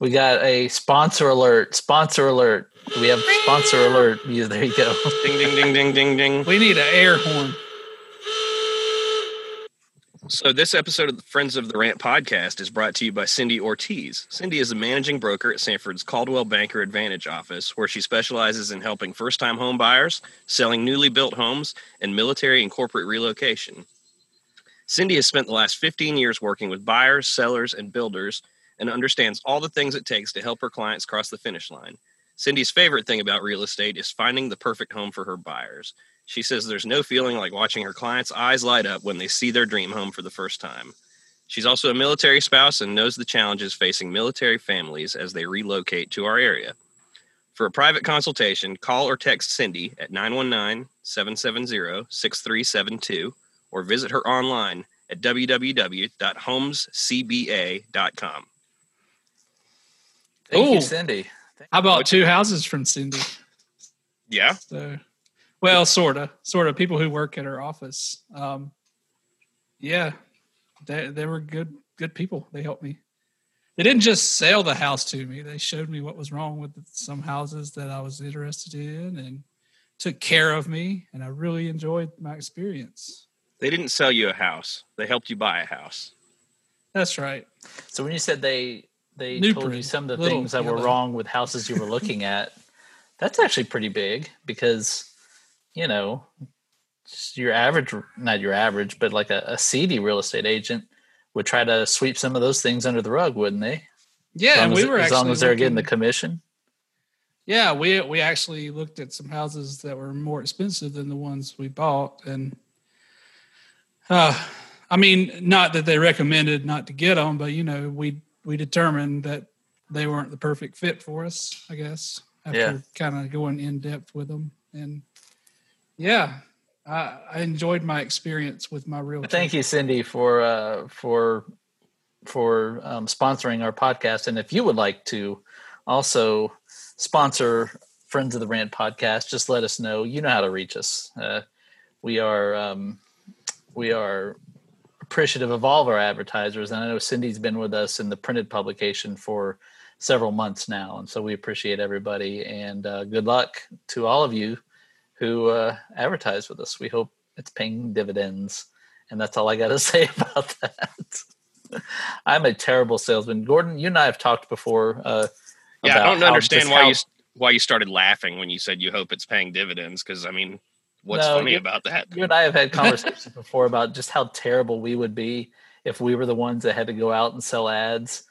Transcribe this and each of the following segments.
We got a sponsor alert. Sponsor alert. We have sponsor alert. Yeah, there you go. Ding ding ding ding ding ding. We need an air horn. So, this episode of the Friends of the Rant podcast is brought to you by Cindy Ortiz. Cindy is a managing broker at Sanford's Coldwell Banker Advantage office, where she specializes in helping first time home buyers, selling newly built homes, and military and corporate relocation. Cindy has spent the last 15 years working with buyers, sellers, and builders and understands all the things it takes to help her clients cross the finish line. Cindy's favorite thing about real estate is finding the perfect home for her buyers. She says there's no feeling like watching her clients' eyes light up when they see their dream home for the first time. She's also a military spouse and knows the challenges facing military families as they relocate to our area. For a private consultation, call or text Cindy at 919 770 6372 or visit her online at www.homescba.com. Thank Ooh. you, Cindy. I bought two houses from Cindy. Yeah. So, well, sorta, sorta. People who work at her office. Um, yeah, they they were good good people. They helped me. They didn't just sell the house to me. They showed me what was wrong with some houses that I was interested in, and took care of me. And I really enjoyed my experience. They didn't sell you a house, they helped you buy a house. That's right. So when you said they they New told you some of the little things that were wrong with houses you were looking at, that's actually pretty big because you know your average not your average but like a, a seedy real estate agent would try to sweep some of those things under the rug wouldn't they? Yeah, as and as, we were as long as they're getting the commission. Yeah, we we actually looked at some houses that were more expensive than the ones we bought, and uh, I mean, not that they recommended not to get them, but you know, we we determined that they weren't the perfect fit for us. I guess after Yeah. kind of going in depth with them, and yeah, I, I enjoyed my experience with my real. thank you cindy for uh for for um, sponsoring our podcast and if you would like to also sponsor friends of the rant podcast just let us know you know how to reach us uh, we are um, we are appreciative of all of our advertisers and i know cindy's been with us in the printed publication for several months now and so we appreciate everybody and uh, good luck to all of you who uh, advertise with us we hope it's paying dividends and that's all i got to say about that i'm a terrible salesman gordon you and i have talked before uh, Yeah, I don't understand why how- you why you started laughing when you said you hope it's paying dividends. Because I mean, what's No, funny you- about that? you and I have had conversations before about just how terrible we would be if we were the ones that had to go out and sell ads,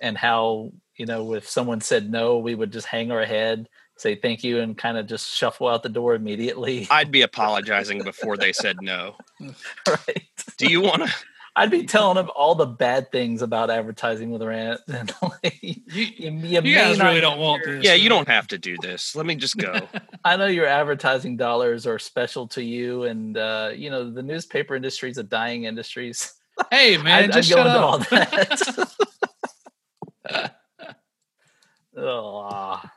and how you know if someone said no, we would just hang our head, say thank you, and kind of just shuffle out the door immediately. I'd be apologizing before they said no. right? Do you want to? I'd be telling him all the bad things about advertising with Rant, and like, you, You, you you guys really don't want this. Yeah, you don't have to do this. Let me just go. I know your advertising dollars are special to you, and uh, you know the newspaper industry is a dying industry. Hey man, I'd, just I'd go shut into up. all that. Ugh.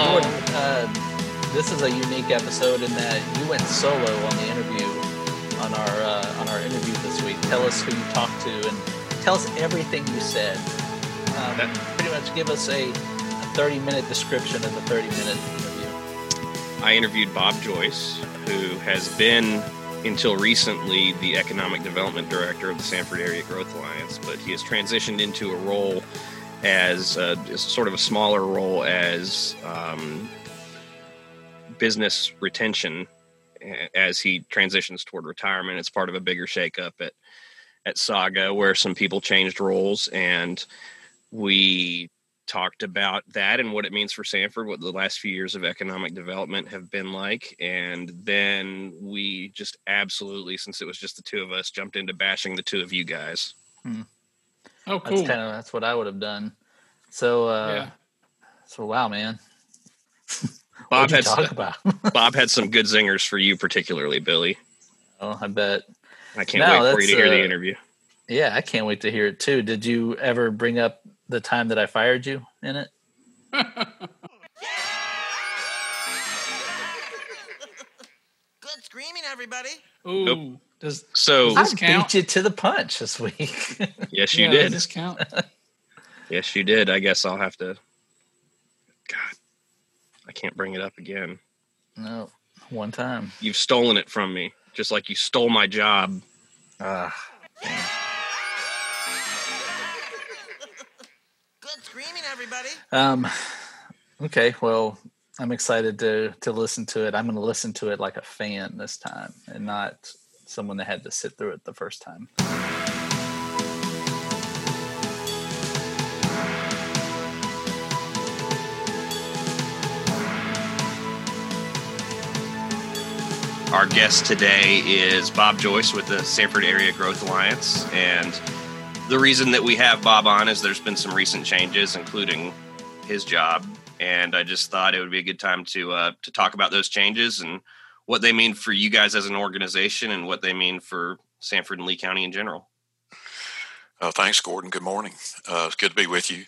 Uh, this is a unique episode in that you went solo on the interview on our uh, on our interview this week. Tell us who you talked to and tell us everything you said. Um, That- pretty much give us a, a 30 minute description of the 30 minute interview. I interviewed Bob Joyce, who has been until recently the economic development director of the Sanford Area Growth Alliance, but he has transitioned into a role as just sort of a smaller role as um, business retention as he transitions toward retirement. It's part of a bigger shakeup at at Saga where some people changed roles and we talked about that and what it means for Sanford, what the last few years of economic development have been like. And then we just absolutely, since it was just the two of us, jumped into bashing the two of you guys. Oh, That's cool. kind of that's what I would have done. So uh, yeah. so wow, man. Bob had talk s- about. Bob had some good zingers for you, particularly Billy. oh, I bet. I can't No, wait for you to that's, hear the uh, interview. Yeah, I can't wait to hear it too. Did you ever bring up the time that I fired you in it? Good screaming, everybody. Ooh, Nope. Does So I Does this count? beat you to the punch this week. yes, you yeah, did. Does this count? Yes, you did. I guess I'll have to. God, I can't bring it up again. no, one time. You've stolen it from me, just like you stole my job. Ah, Good screaming, everybody. um, okay. Well, I'm excited to to listen to it. I'm going to listen to it like a fan this time, and not someone that had to sit through it the first time. Our guest today is Bob Joyce with the Sanford Area Growth Alliance. And the reason that we have Bob on is there's been some recent changes, including his job. And I just thought it would be a good time to uh, to talk about those changes and what they mean for you guys as an organization and what they mean for Sanford and Lee County in general. Uh, thanks, Gordon. Good morning. Uh, it's good to be with you.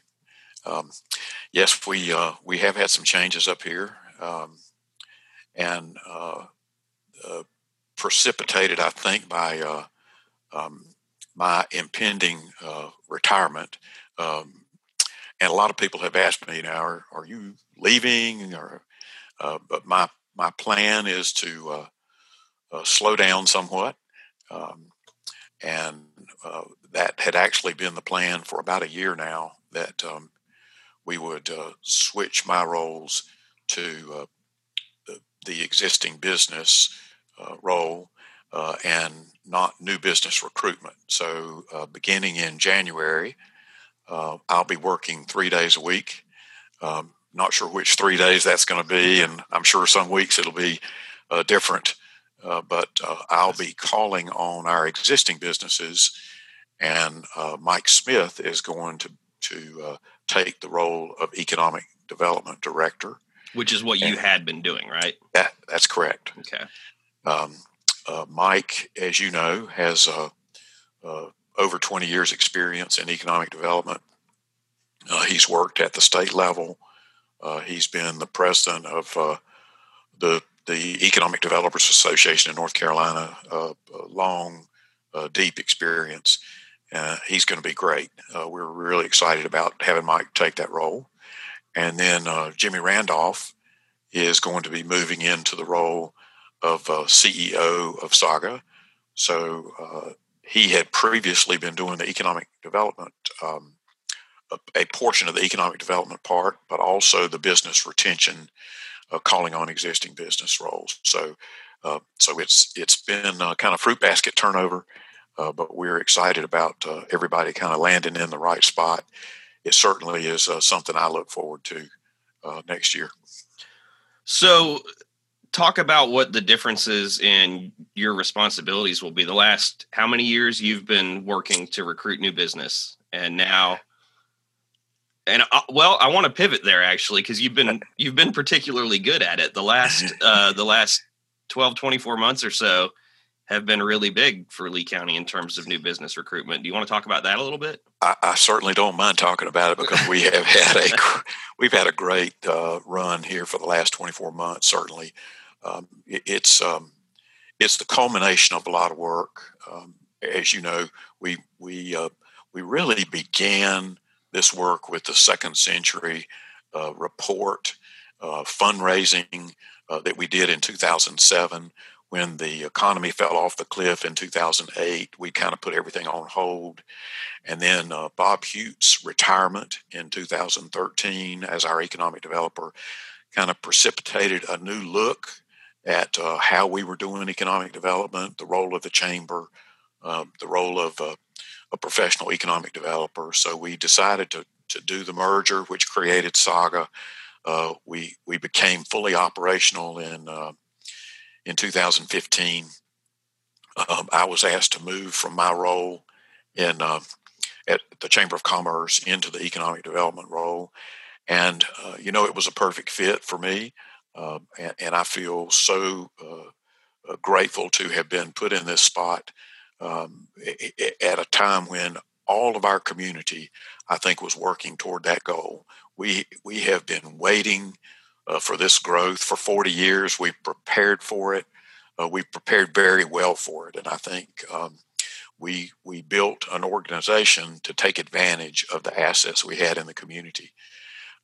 Um, yes, we uh, we have had some changes up here, um, and uh, uh, precipitated, I think, by uh, um, my impending retirement. Um, and a lot of people have asked me, you know, are, are you leaving? Or, but my my plan is to uh, uh, slow down somewhat. Um, and uh, that had actually been the plan for about a year now that um, we would uh, switch my roles to uh, the, the existing business uh, role and not new business recruitment. So, beginning in January, I'll be working three days a week. Um, not sure which three days that's going to be, and I'm sure some weeks it'll be uh, different. Uh, but uh, I'll be calling on our existing businesses, and uh, Mike Smith is going to to uh, take the role of economic development director. Which is what you had been doing, right? That, that's correct. Okay. Um, uh, Mike, as you know, has uh, uh, over 20 years' experience in economic development. Uh, he's worked at the state level. Uh, he's been the president of uh, the the Economic Developers Association in North Carolina. Uh, long, uh, deep experience. He's going to be great. Uh, we're really excited about having Mike take that role. And then uh, Jimmy Randolph is going to be moving into the role of CEO of Saga. So he had previously been doing the economic development, um, a, portion of the economic development part, but also the business retention, uh, calling on existing business roles. So, uh, so it's it's been kind of fruit basket turnover, uh, but we're excited about uh, everybody kind of landing in the right spot. It certainly is something I look forward to next year. So, talk about what the differences in your responsibilities will be. The last how many years you've been working to recruit new business, and now, and uh, well, I want to pivot there actually because you've been you've been particularly good at it. The last uh, the last 12, 24 months or so have been really big for Lee County in terms of new business recruitment. Do you want to talk about that a little bit? I, I certainly don't mind talking about it because we have had a we've had a great uh, run here for the last 24 months. Certainly, um, it, it's um, it's the culmination of a lot of work. Um, as you know, we we uh, we really began this work with the second century uh, report uh, fundraising uh, that we did in 2007 when the economy fell off the cliff in 2008, we kind of put everything on hold. And then uh, Bob Hute's retirement in 2013 as our economic developer kind of precipitated a new look at uh, how we were doing economic development, the role of the chamber, uh, the role of uh, a professional economic developer. So we decided to, to do the merger, which created Saga. Uh, we, we became fully operational in uh, in 2015, um, I was asked to move from my role in uh, at the Chamber of Commerce into the economic development role, and uh, you know it was a perfect fit for me, uh, and, and, I feel so uh, grateful to have been put in this spot um, at a time when all of our community, I think, was working toward that goal. We we have been waiting uh, for this growth for 40 years. We've prepared for it. Uh, we prepared very well for it, and I think um, we we built an organization to take advantage of the assets we had in the community.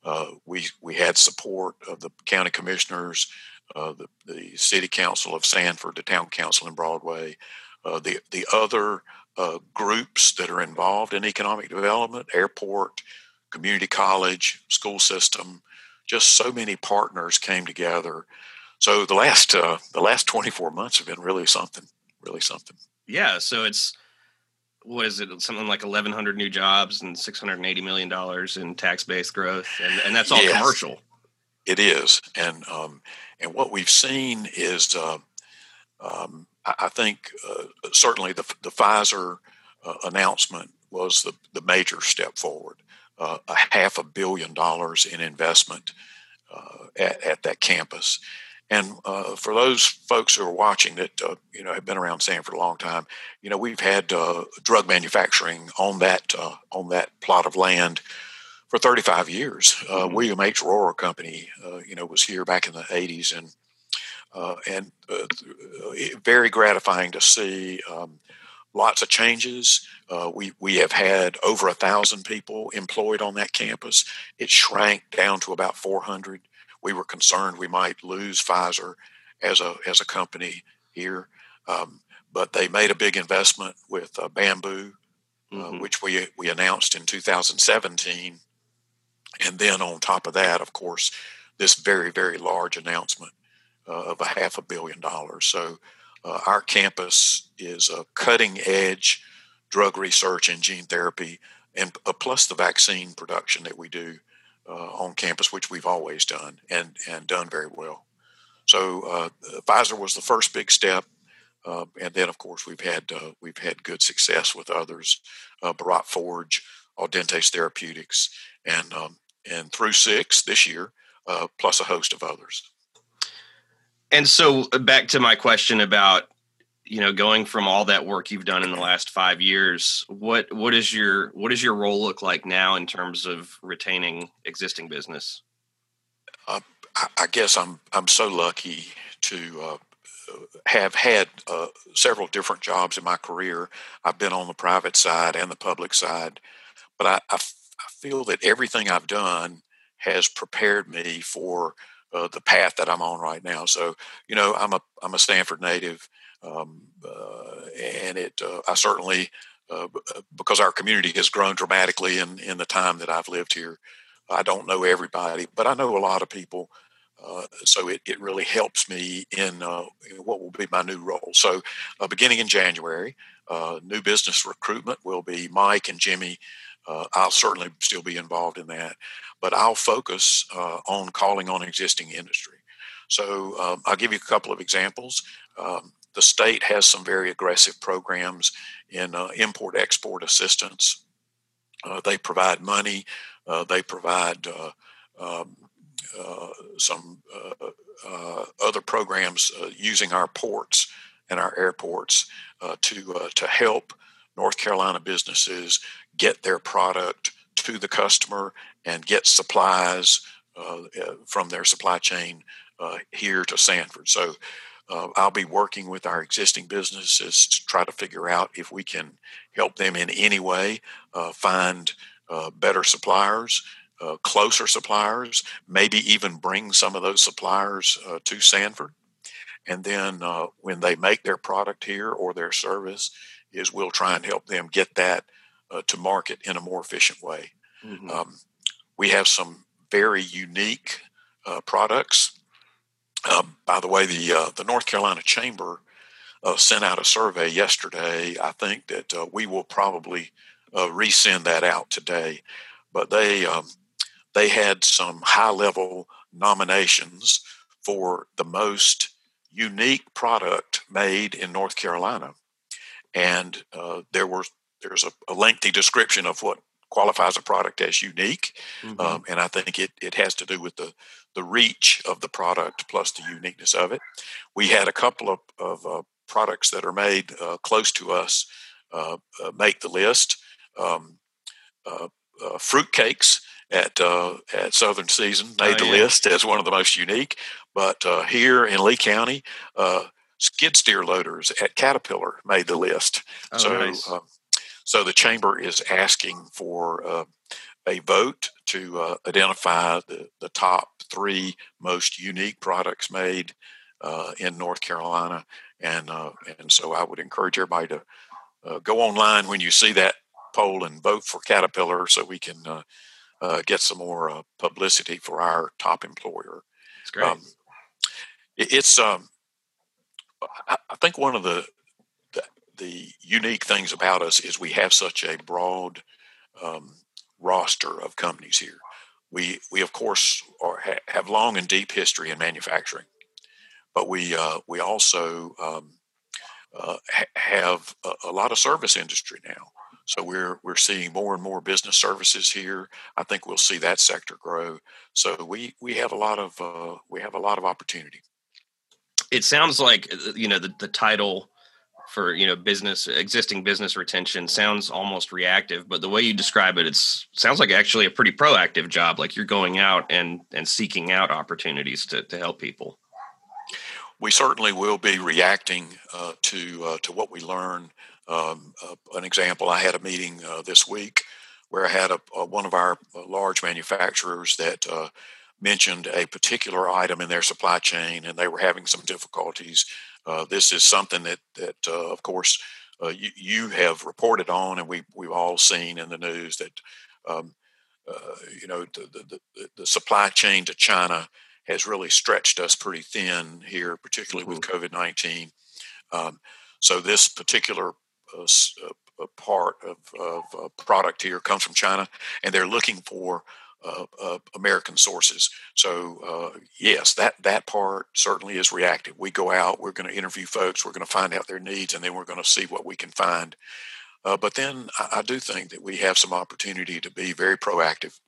Uh, we we had support of the county commissioners, uh, the the city council of Sanford, the town council in Broadway, uh, the the other uh, groups that are involved in economic development, airport, community college, school system. Just so many partners came together. So the last uh, the last 24 months have been really something, really something. Yeah. So it's what is it? Something like 1,100 new jobs and 680 million dollars in tax based growth, and, and that's all yes, commercial. It is, and um, and what we've seen is, uh, um, I, think uh, certainly the the Pfizer uh, announcement was the the major step forward. Uh, a half a billion dollars in investment uh, at, at that campus, and uh, for those folks who are watching that uh, you know have been around Sanford a long time, you know we've had uh, drug manufacturing on that uh, on that plot of land for 35 years. Uh, mm-hmm. William H. Rorer Company, uh, you know, was here back in the 80s, and and very gratifying to see. Um, lots of changes. we we have had over a thousand people employed on that campus. It shrank down to about 400 we were concerned we might lose Pfizer as a as a company here. Um, but they made a big investment with uh, Bamboo, uh, mm-hmm. which we we announced in 2017, and then on top of that, of course, this very very large announcement uh, of a half a billion dollars. So uh, our campus is a cutting edge drug research and gene therapy, and uh, plus the vaccine production that we do uh, on campus, which we've always done and and done very well. So uh, Pfizer was the first big step, uh, and then of course we've had uh, we've had good success with others, uh, Bharat Forge, Audentes Therapeutics, and um, and through six this year, uh, plus a host of others. And so back to my question about you know going from all that work you've done in the last five years what what is your what does your role look like now in terms of retaining existing business? Uh, I, guess i'm i'm so lucky to uh, have had uh, several different jobs in my career. I've been on the private side and the public side but I, I, feel that everything i've done has prepared me for uh, the path that i'm on right now so you know i'm a i'm a Sanford native um, uh, and it, uh, I certainly, uh, because our community has grown dramatically in, in the time that I've lived here, I don't know everybody, but I know a lot of people. Uh, so it, it really helps me in, uh, in, what will be my new role. So, uh, beginning in January, new business recruitment will be Mike and Jimmy. I'll certainly still be involved in that, but I'll focus on calling on existing industry. So um, I'll give you a couple of examples. Um, the state has some very aggressive programs in uh, import export assistance. Uh, they provide money, uh, they provide uh, um, uh, some uh, other programs using our ports and our airports to, to help North Carolina businesses get their product to the customer and get supplies from their supply chain here to Sanford. So uh, I'll be working with our existing businesses to try to figure out if we can help them in any way uh, find uh, better suppliers, uh, closer suppliers, maybe even bring some of those suppliers uh, to Sanford. And then uh, when they make their product here or their service, is we'll try and help them get that to market in a more efficient way. Mm-hmm. Um, we have some very unique products uh, by the way, the uh, the North Carolina Chamber uh, sent out a survey yesterday. I think that uh, we will probably uh, resend that out today. But they um, they had some high level nominations for the most unique product made in North Carolina, and uh, there were there's a, a, lengthy description of what qualifies a product as unique, mm-hmm. um, and I think it, it has to do with the the reach of the product plus the uniqueness of it. We had a couple of, of uh, products that are made uh, close to us uh, uh make the list. um, uh, uh, fruit cakes at uh, at Southern Season made Oh, the yeah. list as one of the most unique. But uh, here in Lee County, uh, skid steer loaders at Caterpillar made the list. Oh, so, nice. uh, so the chamber is asking for uh, a vote to uh, identify the, the top three most unique products made uh, in North Carolina, and uh, and so I would encourage everybody to uh, go online when you see that poll and vote for Caterpillar, so we can uh, uh, get some more uh, publicity for our top employer. It's great. Um, it- it's um, I, I think one of the, the unique things about us is we have such a broad um, roster of companies here. We we of course are, ha, have long and deep history in manufacturing, but we uh, we also um, uh, ha- have a, a lot of service industry now. So we're we're seeing more and more business services here. I think we'll see that sector grow. So we we have a lot of uh, we have a lot of opportunity. it sounds like uh, you know the, the title for you know business existing business retention sounds almost reactive but the way you describe it it's sounds like actually a pretty proactive job like you're going out and and seeking out opportunities to, to help people we certainly will be reacting uh, to uh, to what we learn. Um, uh, an example: I had a meeting uh, this week where I had a, a, one of our uh, large manufacturers that uh, mentioned a particular item in their supply chain, and they were having some difficulties. Uh, this is something that that, uh, of course, uh, you, you have reported on, and we we've all seen in the news that. Um, you know the, the, the, supply chain to China has really stretched us pretty thin here, particularly with COVID 19. Um, so, this particular uh, uh, uh, part of, of uh, product here comes from China, and they're looking for uh, uh, American sources. So, uh, yes, that, that part certainly is reactive. We go out, we're going to interview folks, we're going to find out their needs, and then we're going to see what we can find. Uh, but then I, I do think that we have some opportunity to be very proactive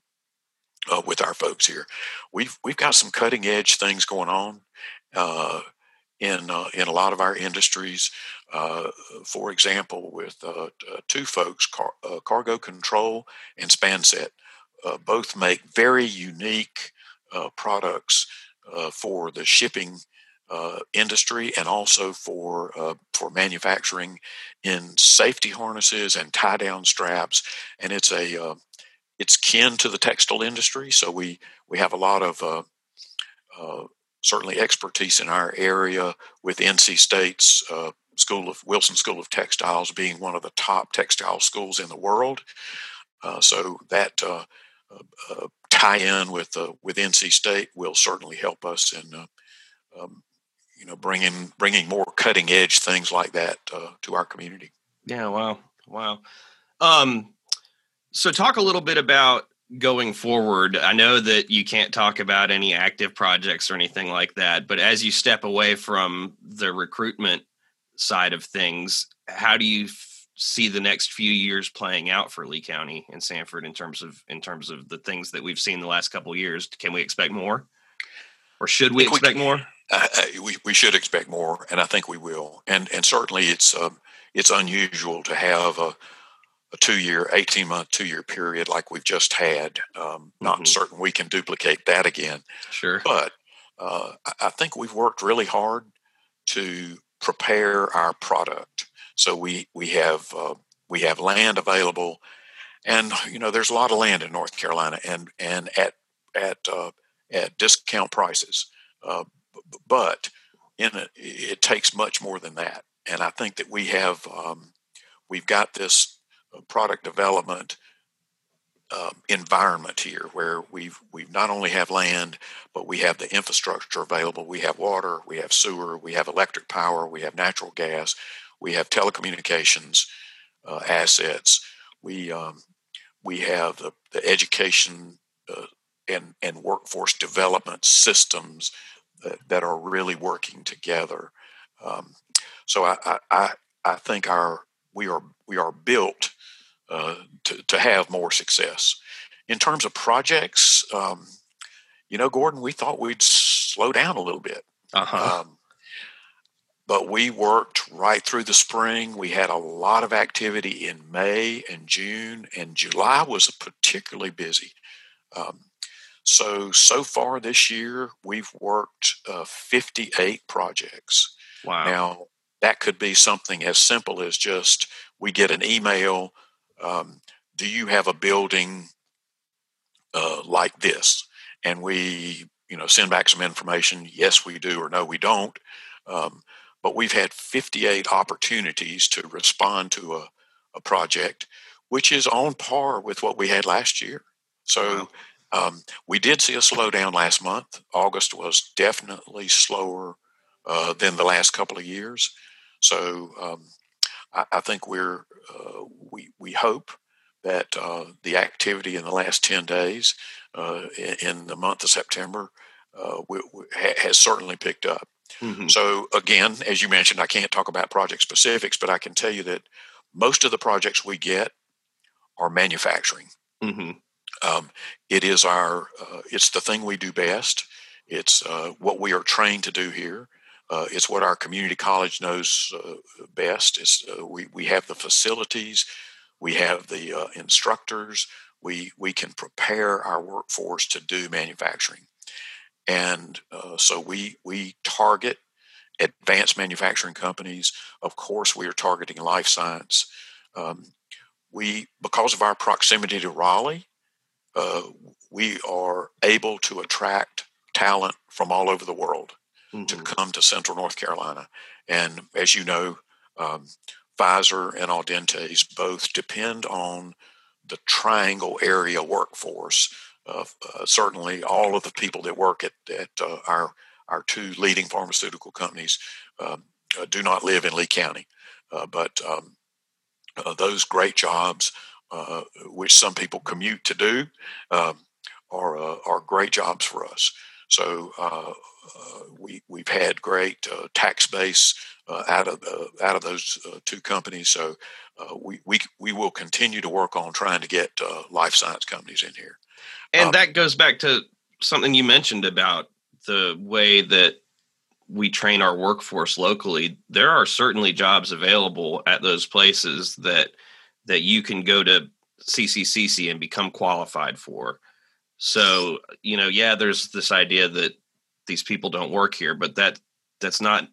uh, with our folks here. We've we've got some cutting edge things going on uh, in uh, in a lot of our industries. Uh, for example, with two folks, Car- Cargo Control and Spanset, uh, both make very unique uh, products uh, for the shipping. Uh, industry and also for uh, for manufacturing in safety harnesses and tie down straps, and it's a uh, it's kin to the textile industry, so we we have a lot of certainly expertise in our area with NC State's School of Wilson School of Textiles being one of the top textile schools in the world. So that uh, uh, tie in with with NC State will certainly help us in um, you know bringing bringing more cutting edge things like that uh, to our community. Yeah, wow, wow. Um, so talk a little bit about going forward. I know that you can't talk about any active projects or anything like that, but as you step away from the recruitment side of things, how do you see the next few years playing out for Lee County and Sanford in terms of in terms of the things that we've seen the last couple of years? Can we expect more, or should we think we expect more? uh, uh, we, we should expect more, and I think we will. And and certainly it's um, it's unusual to have a, a two year, eighteen month, two year period like we've just had. Um, Not Mhm. certain we can duplicate that again, Sure. but uh, I think we've worked really hard to prepare our product. So we we have uh, we have land available, and you know there's a lot of land in North Carolina, and and at at uh, at discount prices. Uh, but in it, it takes much more than that. And I think that we have um, we've got this uh, product development um, environment here where we've we've not only have land, but we have the infrastructure available. We have water, we have sewer, we have electric power, we have natural gas, we have telecommunications uh, assets. We um, we have the, the education uh, and and workforce development systems that, that are really working together. Um, so I, I- I think our we are we are built uh, to to have more success. In terms of projects, um, you know, Gordon, we thought we'd slow down a little bit. Uh huh. Um, but we worked right through the spring. We had a lot of activity in May and June, and July was particularly busy. Um, so, so far this year, we've worked uh, 58 projects. Wow. Now, that could be something as simple as just we get an email um, Do you have a building uh, like this? And we, you know, send back some information. Yes, we do, or no, we don't. Um, but we've had 58 opportunities to respond to a, a project, which is on par with what we had last year. So um, we did see a slowdown last month. August was definitely slower uh, than the last couple of years. So um, I, I, think we're uh, we we hope that uh, the activity in the last ten days uh, in, in, the month of September uh, we, we ha- has certainly picked up. Mm-hmm. So again, as you mentioned, I can't talk about project specifics, but I can tell you that most of the projects we get are manufacturing. Mm-hmm. Um, it is our uh, it's the thing we do best. It's uh, what we are trained to do here. Uh, it's what our community college knows uh, best. It's, uh, we we have the facilities, we have the uh, instructors. We we can prepare our workforce to do manufacturing. And uh, so we we target advanced manufacturing companies. Of course, we are targeting life science. Um, we because of our proximity to Raleigh, uh, we are able to attract talent from all over the world mm-hmm. to come to Central North Carolina. And as you know, um, Pfizer and Audentes both depend on the Triangle area workforce Uh, uh, certainly all of the people that work at, at uh, our our two leading pharmaceutical companies um, uh, do not live in Lee County, uh, but um, uh, those great jobs, which some people commute to do, um, are are great jobs for us. So we we've had great tax base out of out of those two companies. So we, we we will continue to work on trying to get life science companies in here. And um, that goes back to something you mentioned about the way that we train our workforce locally. There are certainly jobs available at those places that that you can go to CCCC and become qualified for. So, you know, yeah, there's this idea that these people don't work here, but that that's not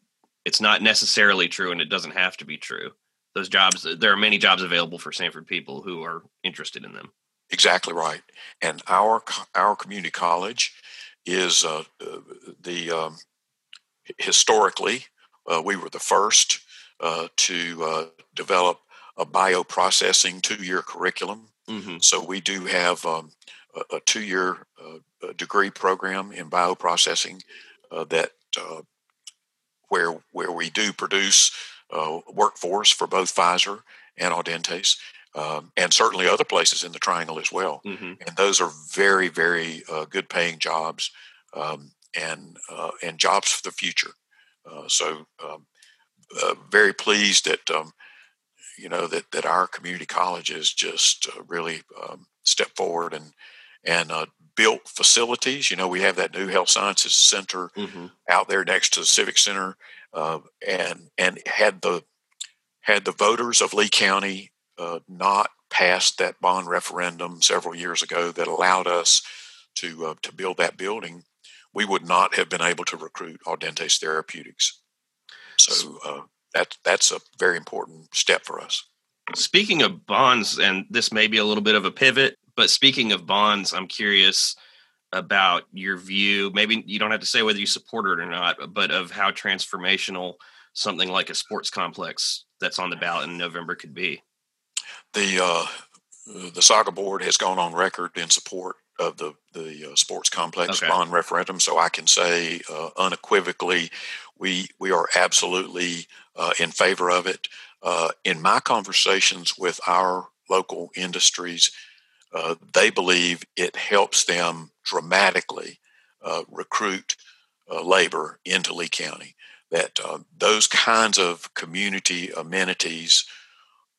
it's not necessarily true and it doesn't have to be true. Those jobs there are many jobs available for Sanford people who are interested in them. Exactly right. And our our community college is uh, uh, the um, historically uh, we were the first uh, to uh, develop a bioprocessing two year curriculum. Mm-hmm. So we do have um, a, a, two year uh, degree program in bioprocessing that where where we do produce workforce for both Pfizer and Audentes um, and certainly other places in the triangle as well. Mm-hmm. And those are very, very uh, good paying jobs um, and uh, and jobs for the future. Uh, so um, uh, very pleased that um, you know that that our community colleges just uh, really um, step forward and and uh, built facilities. You know, we have that new health sciences center mm-hmm. out there next to the civic center, and and had the had the voters of Lee County uh, not passed that bond referendum several years ago that allowed us to uh, to build that building, we would not have been able to recruit Audentes Therapeutics. So uh, that that's a very important step for us. Speaking of bonds, and this may be a little bit of a pivot, but speaking of bonds, I'm curious about your view. Maybe you don't have to say whether you support it or not, but of how transformational something like a sports complex that's on the ballot in November could be the uh, the Saga board has gone on record in support of the the uh, sports complex okay. bond referendum, so I can say uh, unequivocally we we are absolutely uh, in favor of it. Uh, in my conversations with our local industries, uh, they believe it helps them dramatically recruit labor into Lee County. That those kinds of community amenities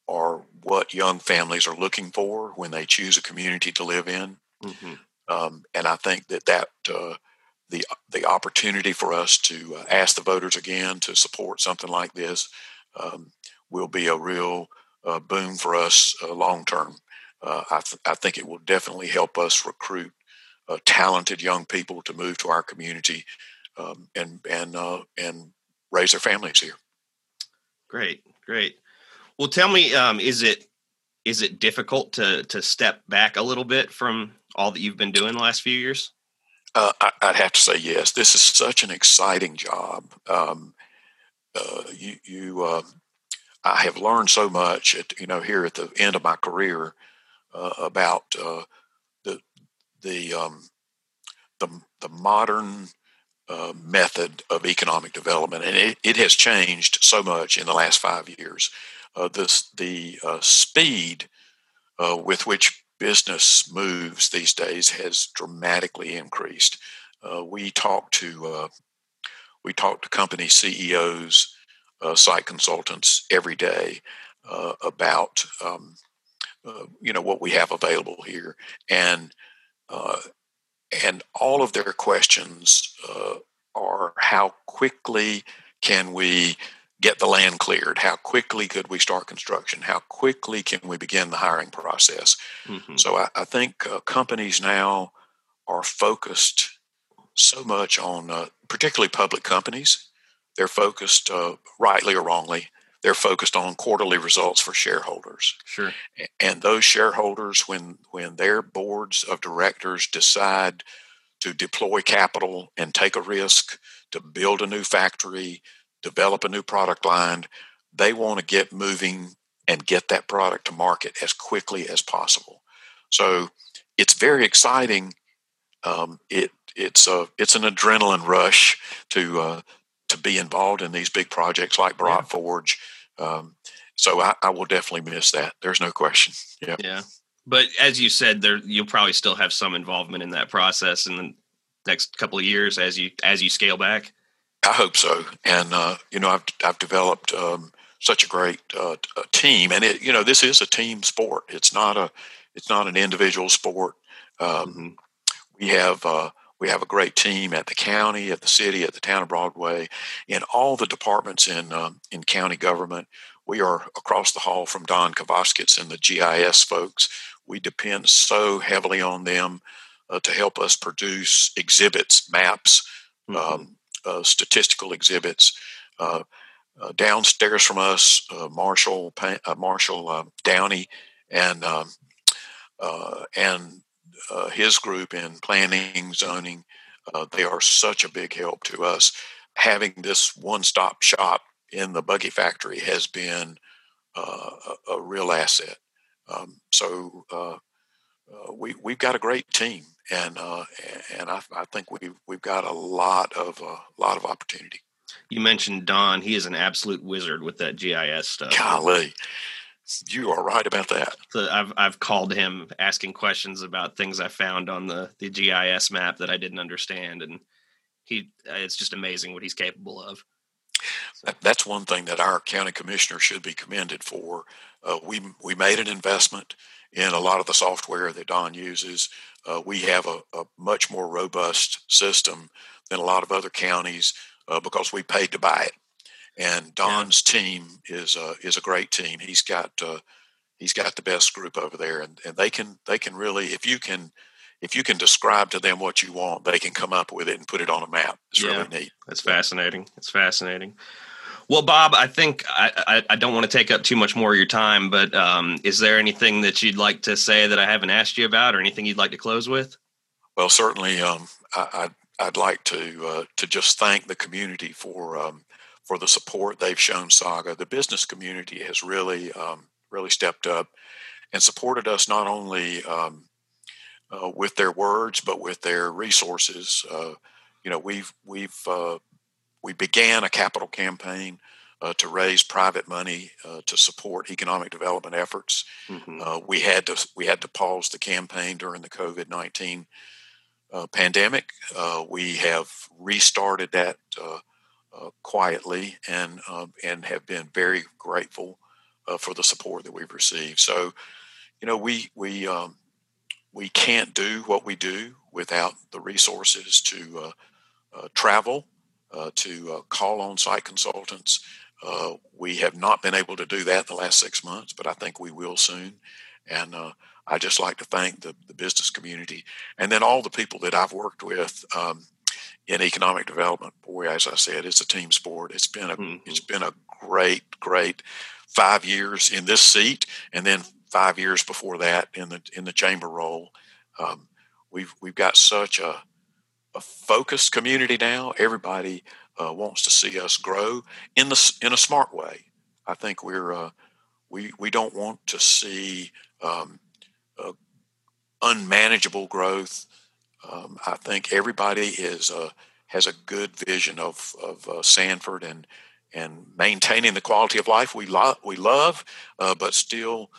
are what young families are looking for when they choose a community to live in. Mm-hmm. Um, and I think that that uh, the the opportunity for us to uh, ask the voters again to support something like this um, will be a real uh, boom for us uh, long term. Uh, I, th- I think it will definitely help us recruit uh, talented young people to move to our community um, and and uh, and raise their families here. Great, great. Well, tell me, um, is it is it difficult to to step back a little bit from all that you've been doing the last few years? Uh, I, would have to say yes. This is such an exciting job. Um, uh, you, you uh, I have learned so much. At, you know, here at the end of my career, uh, about uh, the the um, the the modern uh, method of economic development, and it, it, has changed so much in the last five years. Uh, this the uh, speed uh, with which business moves these days has dramatically increased. Uh, we talk to uh, we talk to company CEOs, site consultants every day about um, you know what we have available here, and and all of their questions uh, are how quickly can we get the land cleared? How quickly could we start construction? How quickly can we begin the hiring process? Mm-hmm. So I, I think uh, companies now are focused so much on, uh, particularly public companies. They're focused, uh, rightly or wrongly, they're focused on quarterly results for shareholders. Sure. And those shareholders, when when their boards of directors decide to deploy capital and take a risk to build a new factory, develop a new product line, they want to get moving and get that product to market as quickly as possible. So it's very exciting. Um, it it's a it's an adrenaline rush to uh, to be involved in these big projects like Bharat yeah. Forge. Um, so I, I, will definitely miss that. There's no question. Yeah. Yeah. But as you said, there you'll probably still have some involvement in that process in the next couple of years as you as you scale back. I hope so. And uh, you know, I've I've developed um, such a great uh, team, and it you know this is a team sport. It's not a it's not an individual sport. Um, mm-hmm. We have uh, we have a great team at the county, at the city, at the town of Broadway, in all the departments in um, in county government. We are across the hall from Don Kovasckitz and the GIS folks. We depend so heavily on them uh, to help us produce exhibits, maps, mm-hmm. um, uh, statistical exhibits. Uh, uh downstairs from us, uh, Marshall uh, Marshall Downey and um, and his group in planning, zoning. They are such a big help to us. Having this one-stop shop in the buggy factory has been a, a, real asset. Um, so we we've got a great team, and and I, I, think we've we've got a lot of a lot of opportunity. You mentioned Don; he is an absolute wizard with that GIS stuff. Golly, you are right about that. So I've I've called him asking questions about things I found on the the GIS map that I didn't understand, and he it's just amazing what he's capable of. That's one thing that our county commissioner should be commended for. Uh, we we made an investment in a lot of the software that Don uses. Uh, we have a, a, much more robust system than a lot of other counties uh, because we paid to buy it. And Don's yeah. team is uh, is a great team. He's got uh, he's got the best group over there, and, and they can they can really if you can if you can describe to them what you want, they can come up with it and put it on a map. It's yeah, really neat. That's fascinating. It's fascinating. Well, Bob, I think I, I, I, don't want to take up too much more of your time, but um, is there anything that you'd like to say that I haven't asked you about, or anything you'd like to close with? Well, certainly, um, I, would I'd like to uh, to just thank the community for um, for the support they've shown Saga. The business community has really, um, really stepped up and supported us not only um, uh, with their words but with their resources. Uh, you know, we've we've uh, we began a capital campaign uh, to raise private money uh, to support economic development efforts. Mm-hmm. Uh, we had to we had to pause the campaign during the COVID nineteen pandemic. we have restarted that uh, quietly and uh, and have been very grateful uh, for the support that we've received. So, you know, we we um, we can't do what we do without the resources to uh, uh, travel uh, to uh, call on site consultants. Uh, we have not been able to do that the last six months, but I think we will soon. And uh, I just like to thank the, the business community and then all the people that I've worked with um, in economic development. Boy, as I said, it's a team sport. It's been a Mhm. it's been a great, great five years in this seat, and then five years before that in the in the chamber role. Um, we've we've got such a a focused community now. Everybody uh, wants to see us grow in the in a smart way. I think we're uh, we we don't want to see um, uh, unmanageable growth. Um, I think everybody is uh, has a good vision of of uh, Sanford and and maintaining the quality of life we love we love, uh, but still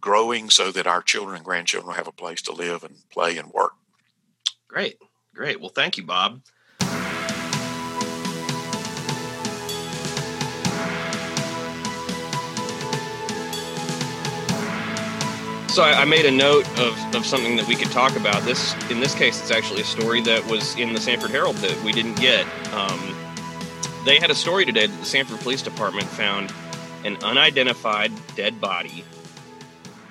growing so that our children and grandchildren have a place to live and play and work. Great. Great. Well, thank you, Bob. So I, made a note of, of something that we could talk about. This, in this case, it's actually a story that was in the Sanford Herald that we didn't get. Um, they had a story today that the Sanford Police Department found an unidentified dead body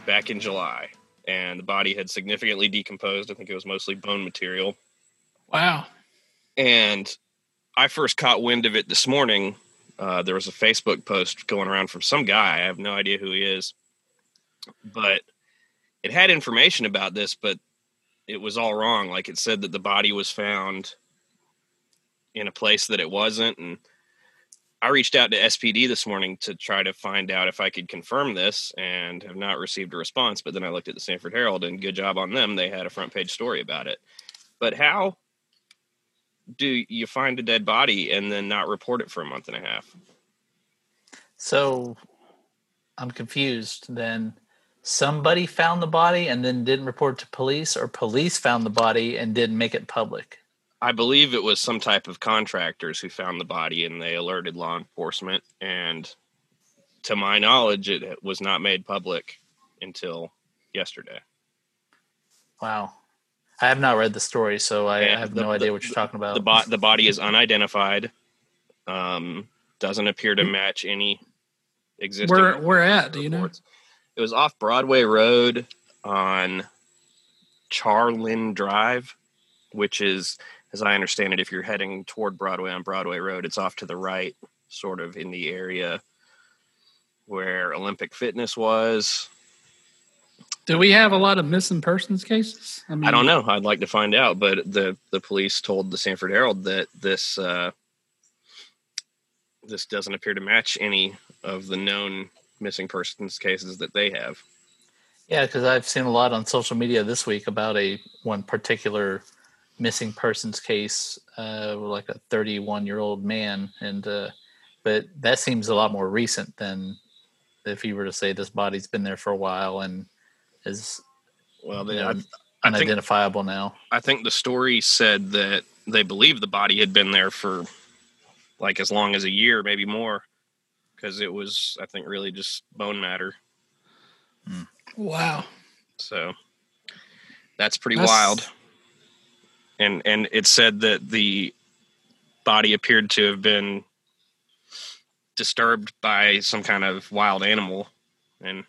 back in July, and the body had significantly decomposed. I think it was mostly bone material. Wow. And I first caught wind of it this morning. Uh, there was a Facebook post going around from some guy. I have no idea who he is, but it had information about this, but it was all wrong. Like it said that the body was found in a place that it wasn't. And I reached out to SPD this morning to try to find out if I could confirm this and have not received a response. But then I looked at the Sanford Herald and good job on them. They had a front page story about it. But how do you find a dead body and then not report it for a month and a half? So I'm confused. Then somebody found the body and then didn't report to police, or police found the body and didn't make it public. I believe it was some type of contractors who found the body and they alerted law enforcement. And to my knowledge, it was not made public until yesterday. Wow. I have not read the story, so I, I have the- no idea what you're talking about. The, bo- the body is unidentified. Um, doesn't appear to match any existing. Where where at? Do you know? It was off Broadway Road on Charlin Drive, which is, as I understand it, if you're heading toward Broadway on Broadway Road, it's off to the right, sort of in the area where Olympic Fitness was. Do we have a lot of missing persons cases? I, mean, I don't know. I'd like to find out, but the the police told the Sanford Herald that this uh, this doesn't appear to match any of the known missing persons cases that they have. yeah, because I've seen a lot on social media this week about a one particular missing persons case, uh, like a 31 year old man, and uh, but that seems a lot more recent than if you were to say this body's been there for a while and is Well, you they, know, I, I think unidentifiable now. I think the story said that they believe the body had been there for like as long as a year, maybe more, because it was, I think, really just bone matter. Hmm. Wow. So that's pretty That's- wild. And and it said that the body appeared to have been disturbed by some kind of wild animal. And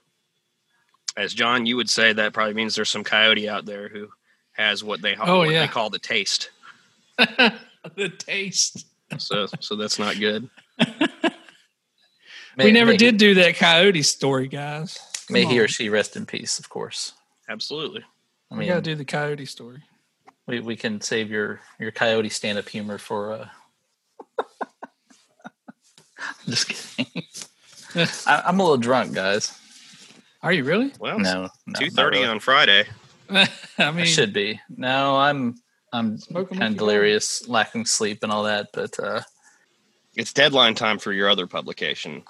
as John, you would say that probably means there's some coyote out there who has what they Oh, what yeah. they call the taste. the taste. So so that's not good. May, we never may, did do that coyote story, guys. May Come he or she rest in peace, of course. Absolutely. I we mean, gotta do the coyote story. we, we can save your your coyote stand up humor for uh just kidding. I, I'm a little drunk, guys. Are you really? Well, No, no two really. on Friday. I I mean, should be. No, I'm I'm Smoke 'em if kind of delirious, lacking sleep and all that, but uh It's deadline time for your other publication.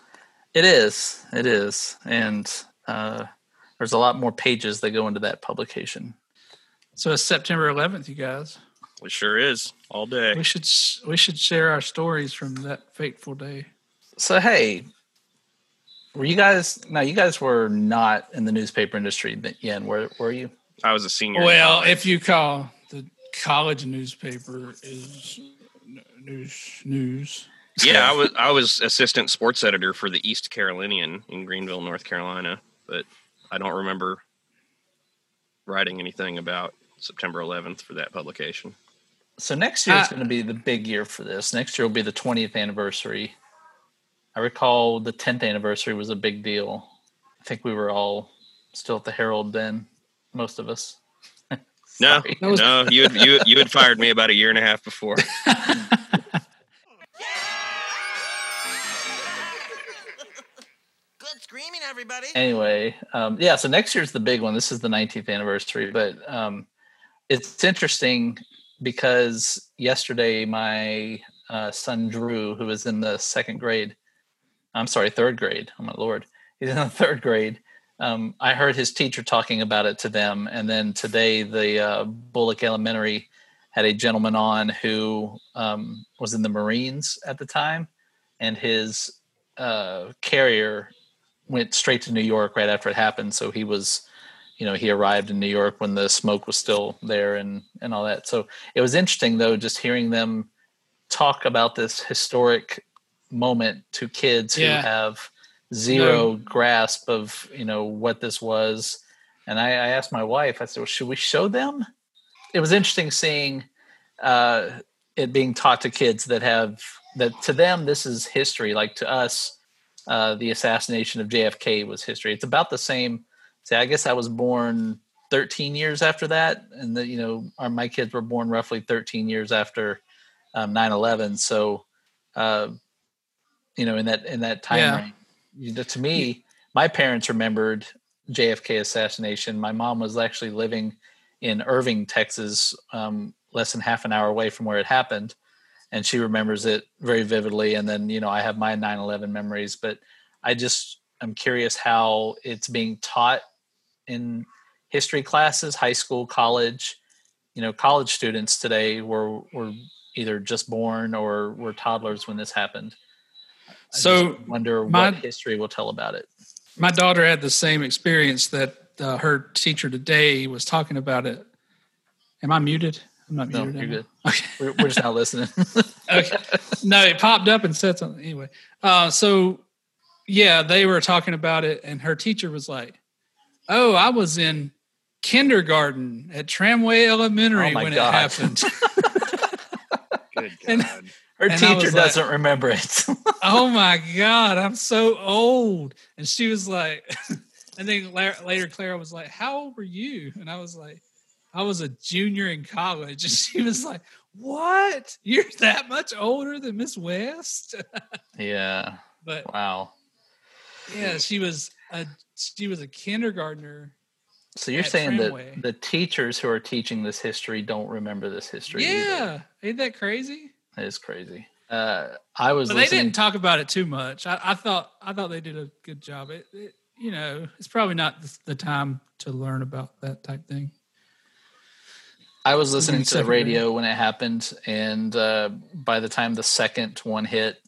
it is. It is. And uh there's a lot more pages that go into that publication. so it's September 11th, you guys. It sure is all day. We should we should share our stories from that fateful day. So hey, were you guys no, you guys were not in the newspaper industry then, yeah, were were you? I was a senior. Well, if you call the college newspaper is news. News. Yeah, I was I was assistant sports editor for the East Carolinian in Greenville, North Carolina, but I don't remember writing anything about September 11th for that publication. So next year is going to be the big year for this. Next year will be the 20th anniversary. I recall the 10th anniversary was a big deal. I think we were all still at the Herald then, most of us. No, was- no, you had, you you had fired me about a year and a half before. Good screaming, everybody. Anyway, um, yeah. So next year's the big one. This is the 19th anniversary, but um, it's interesting because yesterday my uh, son Drew, who was in the second grade, I'm sorry, third grade. Oh my lord, he's in the third grade. Um, I heard his teacher talking about it to them, and then today the uh, Bullock Elementary had a gentleman on who um, was in the Marines at the time, and his uh, carrier went straight to New York right after it happened. So he was, you know, he arrived in New York when the smoke was still there and and all that. So it was interesting though, just hearing them talk about this historic moment to kids Yeah. who have zero grasp of you know what this was. And I, I asked my wife, I said, well, should we show them? It was interesting seeing uh, it being taught to kids that have that to them this is history. Like to us, uh, the assassination of JFK was history. It's about the same. Say, I guess I was born 13 years after that, and that you know, our, my kids were born roughly 13 years after um, 9/11. So, uh, you know, in that in that time Yeah. range, you know, to me, my parents remembered JFK assassination. My mom was actually living in Irving, Texas, um, less than half an hour away from where it happened and she remembers it very vividly. And then you know i have my 9-11 memories but i just i'm curious how it's being taught in history classes high school college. You know college students today were were either just born or were toddlers when this happened So, just wonder my- what history will tell about it My daughter had the same experience that uh, her teacher today was talking about it. Am I muted? I'm not no muted. you're good Okay. we're, we're just not listening okay. No, it popped up and said something. Anyway, uh, so yeah, they were talking about it, and her teacher was like, "Oh, I was in kindergarten at Tramway Elementary Oh when God. it happened." Good And- God. Her And teacher doesn't remember it oh my god, I'm so old. And she was like, and then later Clara was like, "How old were you?" And I was like, "I was a junior in college." And she was like, "What? You're that much older than Miss West?" yeah but wow yeah, she was a she was a kindergartner. So you're saying Tramway. that the teachers who are teaching this history don't remember this history? either. Yeah, ain't that crazy? Is crazy. Uh, I was But they didn't talk about it too much. I, I thought I thought they did a good job. It, it you know it's probably not the, the time to learn about that type thing. I was listening to the radio when it happened, and uh, by the time the second one hit,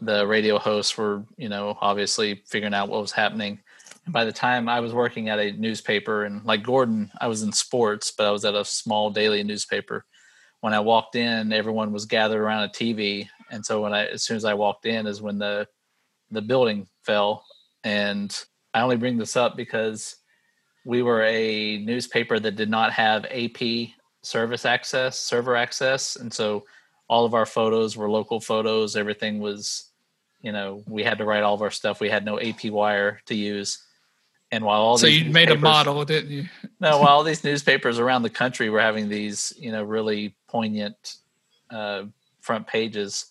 the radio hosts were, you know, obviously figuring out what was happening. And by the time I was working at a newspaper, and like Gordon, I was in sports, but I was at a small daily newspaper. When I walked in, everyone was gathered around a TV, and so when I, as soon as I walked in, is when the the building fell. And I only bring this up because we were a newspaper that did not have AP service access, server access, and so all of our photos were local photos. Everything was, you know, we had to write all of our stuff. We had no AP wire to use. And while all so these you made a newspapers- model, didn't you? no, while all these newspapers around the country were having these, you know, really poignant uh, front pages,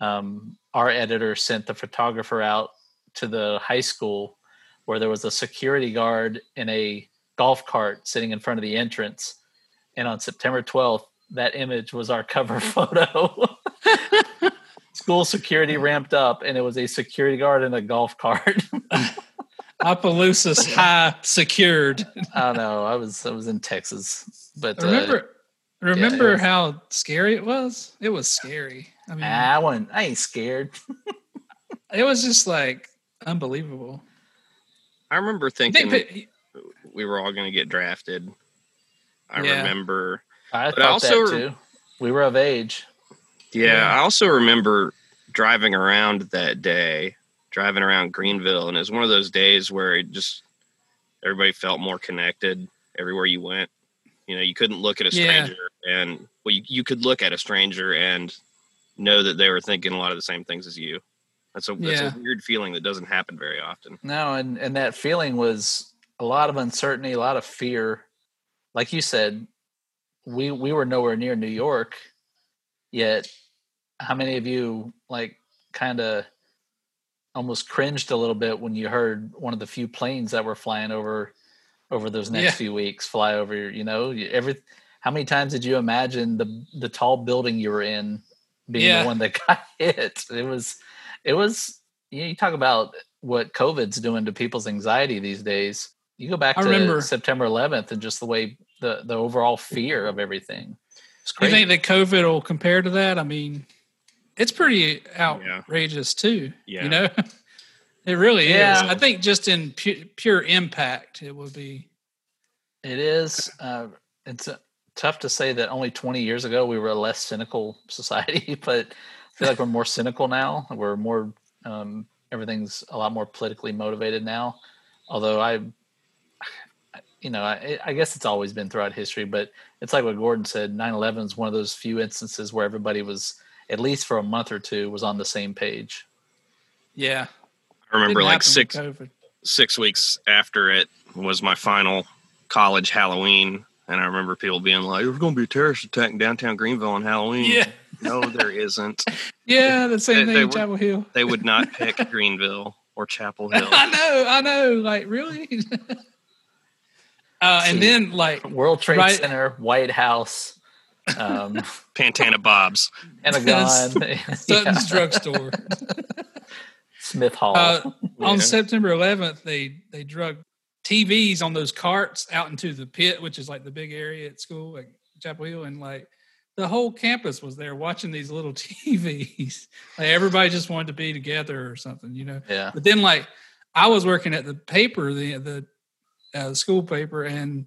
um, our editor sent the photographer out to the high school where there was a security guard in a golf cart sitting in front of the entrance. And on September 12th, that image was our cover photo. School security ramped up, and it was a security guard in a golf cart. Opelousas High secured. I don't know. I was I was in Texas, but uh, Remember, remember was- how scary it was? It was scary. I mean, I wasn't. I ain't scared. it was just like unbelievable. I remember They thinking we were all going to get drafted. I Yeah. remember I But I thought also- that too. We were of age. Yeah, I also remember driving around that day, driving around Greenville, and it was one of those days where it just everybody felt more connected everywhere you went. You know, you couldn't look at a Yeah. stranger, and well, you, you could look at a stranger and know that they were thinking a lot of the same things as you. That's a that's Yeah. a weird feeling that doesn't happen very often. No, and and that feeling was a lot of uncertainty, a lot of fear. Like you said, we we were nowhere near New York, yet how many of you like kind of almost cringed a little bit when you heard one of the few planes that were flying over over those next Yeah. few weeks fly over you know, every how many times did you imagine the the tall building you were in being Yeah. the one that got hit? It was it was you, know, you talk about what COVID's doing to people's anxiety these days. You go back I to remember- September 11th and just the way the the overall fear of everything. It's You think that COVID will compare to that? I mean, it's pretty outrageous too. Yeah. You know, it really Yeah. is. I think just in pu- pure impact, it would be. It is. Uh, it's uh, tough to say that only 20 years ago we were a less cynical society, but I feel like we're more cynical now. We're more, um, everything's a lot more politically motivated now. Although I, you know, I, I guess it's always been throughout history, but it's like what Gordon said 9 11 is one of those few instances where everybody was, at least for a month or two, was on the same page. Yeah. I remember like six six weeks after it was my final college Halloween, and I remember people being like, "There's going to be a terrorist attack in downtown Greenville on Halloween." Yeah. no, there isn't. Yeah, the same They- thing they in were- Chapel Hill. They would not pick Greenville or Chapel Hill. I know, I know. Like, really? uh, and See. then, like, World Trade Right. Center, White House, um, Pantana Bob's. Pentagon, Sutton's yeah, drugstore. Smith Hall. Uh, On September 11th, they they drug TVs on those carts out into the pit, which is like the big area at school, like Chapel Hill, and like the whole campus was there watching these little TVs. like everybody just wanted to be together or something, you know. yeah. But then, like, I was working at the paper, the the uh, school paper, and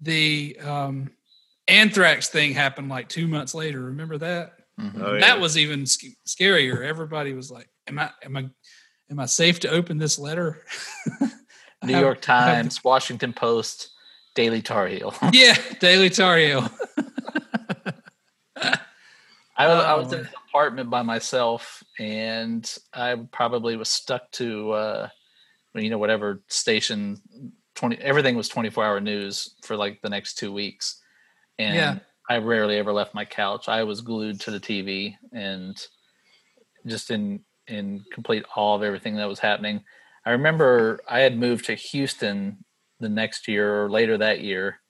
the um, anthrax thing happened like two months later. Remember that? Mhm. Oh, yeah. That was even sc- scarier. Everybody was like, "Am I? Am I? Am I safe to open this letter?" New have- York I have- Times, Washington Post, Daily Tar Heel. yeah, Daily Tar Heel. I, was- I was Oh. in an apartment by myself, and I probably was stuck to, uh, you know, whatever station. Twenty everything was twenty four hour news for like the next two weeks, and Yeah. I rarely ever left my couch. I was glued to the TV and just in in complete awe of everything that was happening. I remember I had moved to Houston the next year or later that year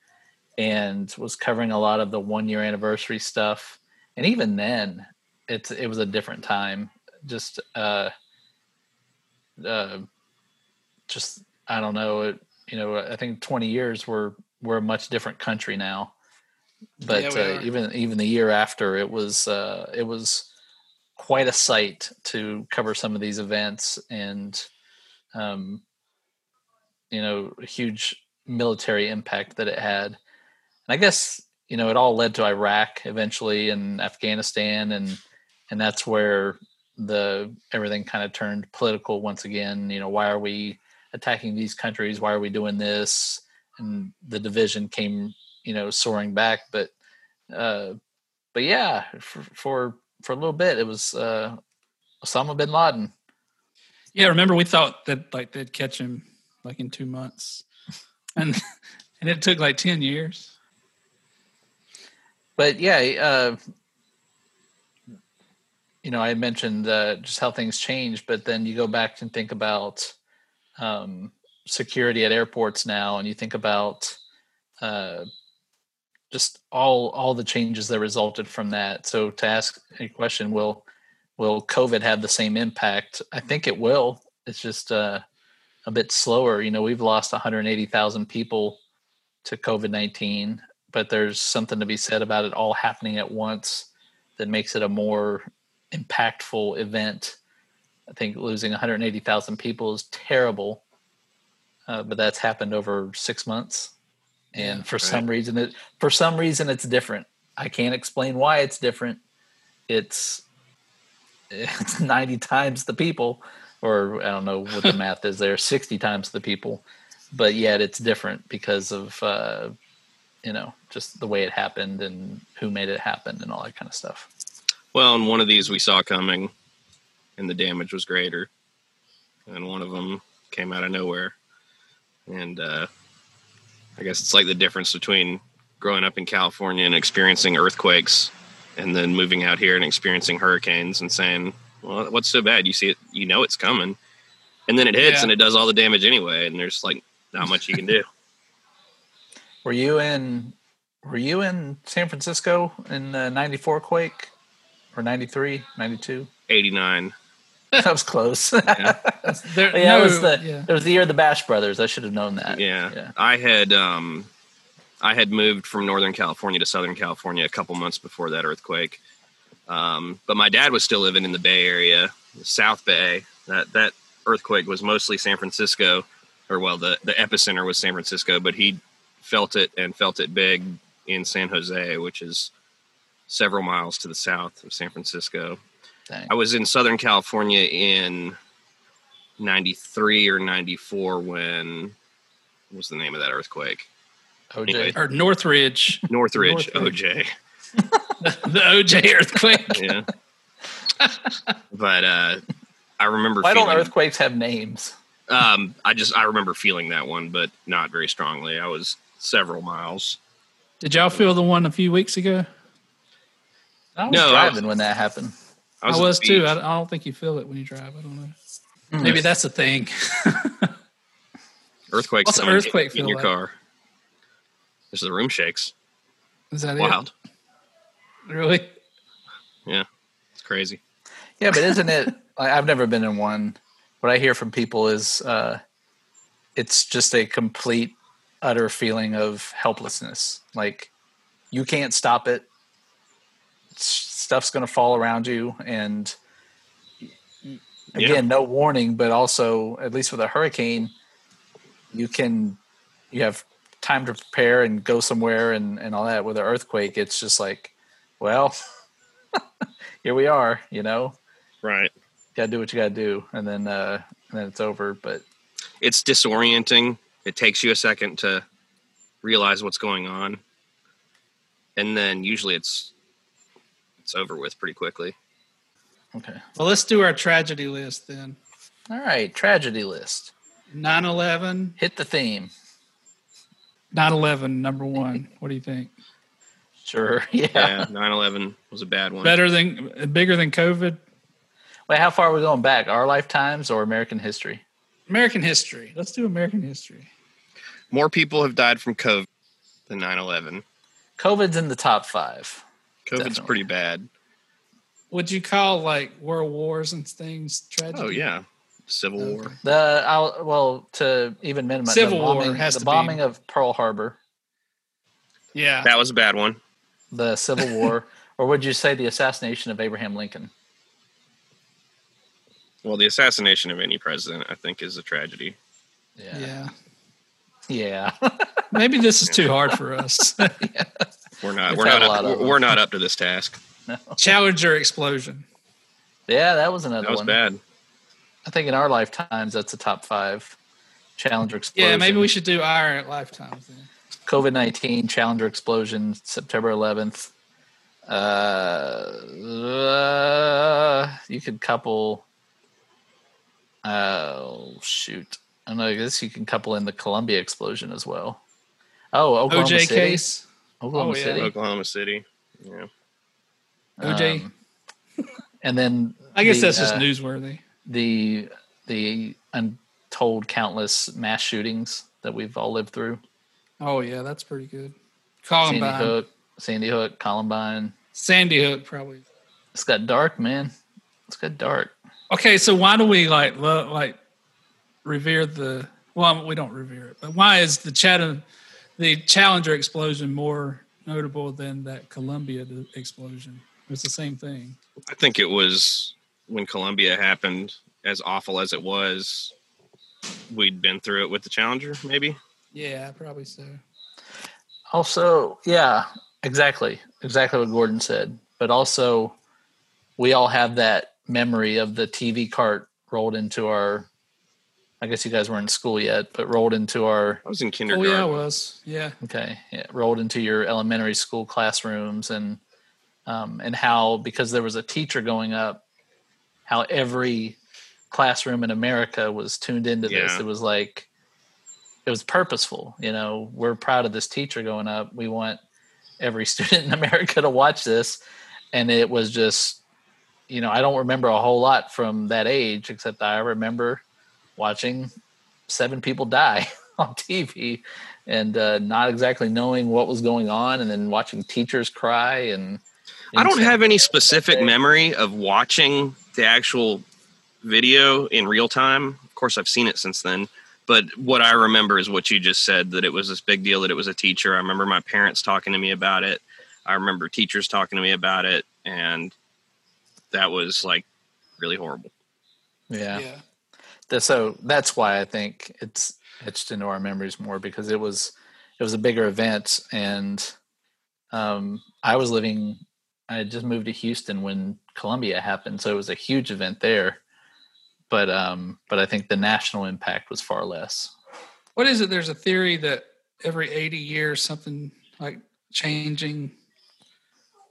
and was covering a lot of the one year anniversary stuff. And even then, it's it was a different time. Just uh uh just I don't know, it, you know, I think 20 years we're we're a much different country now. But Yeah, uh, even even the year after it was uh it was quite a sight to cover some of these events and um you know huge military impact that it had. And i guess you know it all led to iraq eventually and afghanistan and and that's where the everything kind of turned political once again. You know why are we attacking these countries? Why are we doing this? And the division came you know soaring back but uh but yeah for for, for a little bit it was uh osama bin laden Yeah, remember we thought that like they'd catch him like in two months, and and it took like ten years. but yeah, uh, you know, I mentioned uh, just how things change, but then you go back and think about um, security at airports now, and you think about uh, just all all the changes that resulted from that. So to ask a question, will will COVID have the same impact? I think it will. It's just uh, a bit slower. You know, we've lost 180,000 people to COVID 19 but there's something to be said about it all happening at once that makes it a more impactful event. I think losing 180,000 people is terrible, uh, but that's happened over six months, and for right. some reason it for some reason it's different. I can't explain why it's different, it's it's 90 times the people or i don't know what the math is there 60 times the people but yet it's different because of uh you know just the way it happened and who made it happen and all that kind of stuff Well, and one of these we saw coming, and the damage was greater. And one of them came out of nowhere. And uh, I guess it's like the difference between growing up in California and experiencing earthquakes, and then moving out here and experiencing hurricanes, and saying, "Well, what's so bad? You see it, you know it's coming." And then it hits, Yeah. and it does all the damage anyway, and there's like not much you can do. were you in were you in san francisco in the 94 quake or 93 92 89. that was close There, yeah, no, it was the yeah. it was the year of the Bash Brothers. I should have known that. Yeah. yeah. I had um I had moved from Northern California to Southern California a couple months before that earthquake. Um, but my dad was still living in the Bay Area, the South Bay. That that earthquake was mostly San Francisco, or well, the the epicenter was San Francisco, but he felt it and felt it big in San Jose, which is several miles to the south of San Francisco. Dang. I was in Southern California in 93 or 94 when what was the name of that earthquake? OJ. Anyway. or Northridge, Northridge, Northridge. OJ. the OJ earthquake. Yeah. but uh I remember Why don't earthquakes have names? um I just I remember feeling that one, but not very strongly. I was several miles. Did y'all feel the one a few weeks ago? I was No, I driving when that happened. I at was, too. I, I don't think you feel it when you drive. I don't know. Hmm. Maybe that's the thing. Earthquakes What's an come in- earthquake in, your like? car. There's the room shakes. Is that Wild. it? Really? Yeah, it's crazy. Yeah, but isn't it? I- I've never been in one. What I hear from people is uh, it's just a complete, utter feeling of helplessness. Like you can't stop it. S- Stuff's going to fall around you, and again, Yeah. no warning. But also, at least with a hurricane, you can you have time to prepare and go somewhere and and all that. With an earthquake, it's just like, well, here we are. You know, Right. gotta do what you gotta do, and then uh, and then it's over. But It's disorienting. It takes you a second to realize what's going on. And then usually it's it's over with pretty quickly. okay, Well, let's do our tragedy list then. all right. Tragedy list. 9 11, Hit the theme. 9 11, number one. What do you think? Sure. Yeah. Yeah, 9/11 was a bad one. Better than, bigger than COVID? Wait, how far are we going back? Our lifetimes or American history? American history. Let's do American history. More people have died from COVID than 9/11. COVID's in the top five. COVID's Definitely. pretty bad. Would you call like world wars and things tragedy? Oh yeah, Civil War. The I'll, well to even minimize Civil the War bombing, has the to bombing be. of Pearl Harbor, Yeah. That was a bad one. the Civil War, or would you say the assassination of Abraham Lincoln? Well, the assassination of any president, I think, is a tragedy. Yeah. Yeah. Yeah. Maybe this is too hard for us. We're not. We've we're not. Up, we're, we're not up to this task. Challenger explosion. yeah, that was another That was one. bad. I think in our lifetimes, that's a top five. Challenger explosion. Yeah, maybe we should do our lifetimes then. COVID nineteen Challenger explosion, September eleventh. Uh, uh, you could couple. Oh shoot! I know. I guess you can couple in the Columbia explosion as well. Oh, Oklahoma OJ City. case. Oklahoma Oh, yeah. City. Oklahoma City. Yeah. OJ. Um, and then I guess the, that's just uh, newsworthy. the the untold countless mass shootings that we've all lived through. Oh yeah, that's pretty good. Sandy Hook, Sandy Hook, Columbine. Sandy Hook probably. It's got dark, man. It's got dark. Okay, so why do we like lo- like revere the? Well, we don't revere it, but why is the Chatham, the Challenger explosion more notable than that Columbia d- explosion? It's the same thing. I think it was when Columbia happened, as awful as it was. We'd been through it with the Challenger, maybe. Yeah, probably so. Also, yeah, exactly, exactly what Gordon said. But also, we all have that memory of the TV cart rolled into our. I guess you guys weren't in school yet, but rolled into our I was in kindergarten. Oh kindergarten. yeah, I was. Yeah. Okay, yeah, rolled into your elementary school classrooms, and um, and how because there was a teacher going up, how every classroom in America was tuned into this. Yeah. It was like it was purposeful. You know, we're proud of this teacher going up. We want every student in America to watch this, and it was just, you know, I don't remember a whole lot from that age, except I remember watching seven people die on TV and uh, not exactly knowing what was going on, and then watching teachers cry. And I don't have any specific memory of watching the actual video in real time. Of course, I've seen it since then. But what I remember is what you just said that it was this big deal that it was a teacher. I remember my parents talking to me about it. I remember teachers talking to me about it. And that was like really horrible. Yeah. Yeah. So that's why I think it's etched into our memories more because it was it was a bigger event, and um, I was living. I had just moved to Houston when Columbia happened, so it was a huge event there. But um, but I think the national impact was far less. What is it? There's a theory that every 80 years something like changing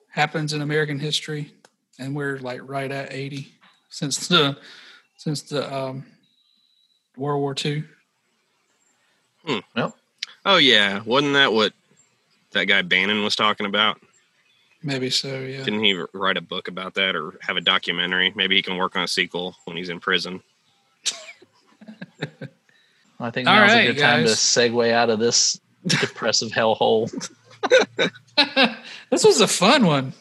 happens in American history, and we're like right at 80 since the since the um, World War II. Hmm. Oh, yeah. Wasn't that what that guy Bannon was talking about? Maybe so. Yeah. Didn't he write a book about that or have a documentary? Maybe he can work on a sequel when he's in prison. I think All now's right, a good time to segue out of this depressive hellhole. this was a fun one.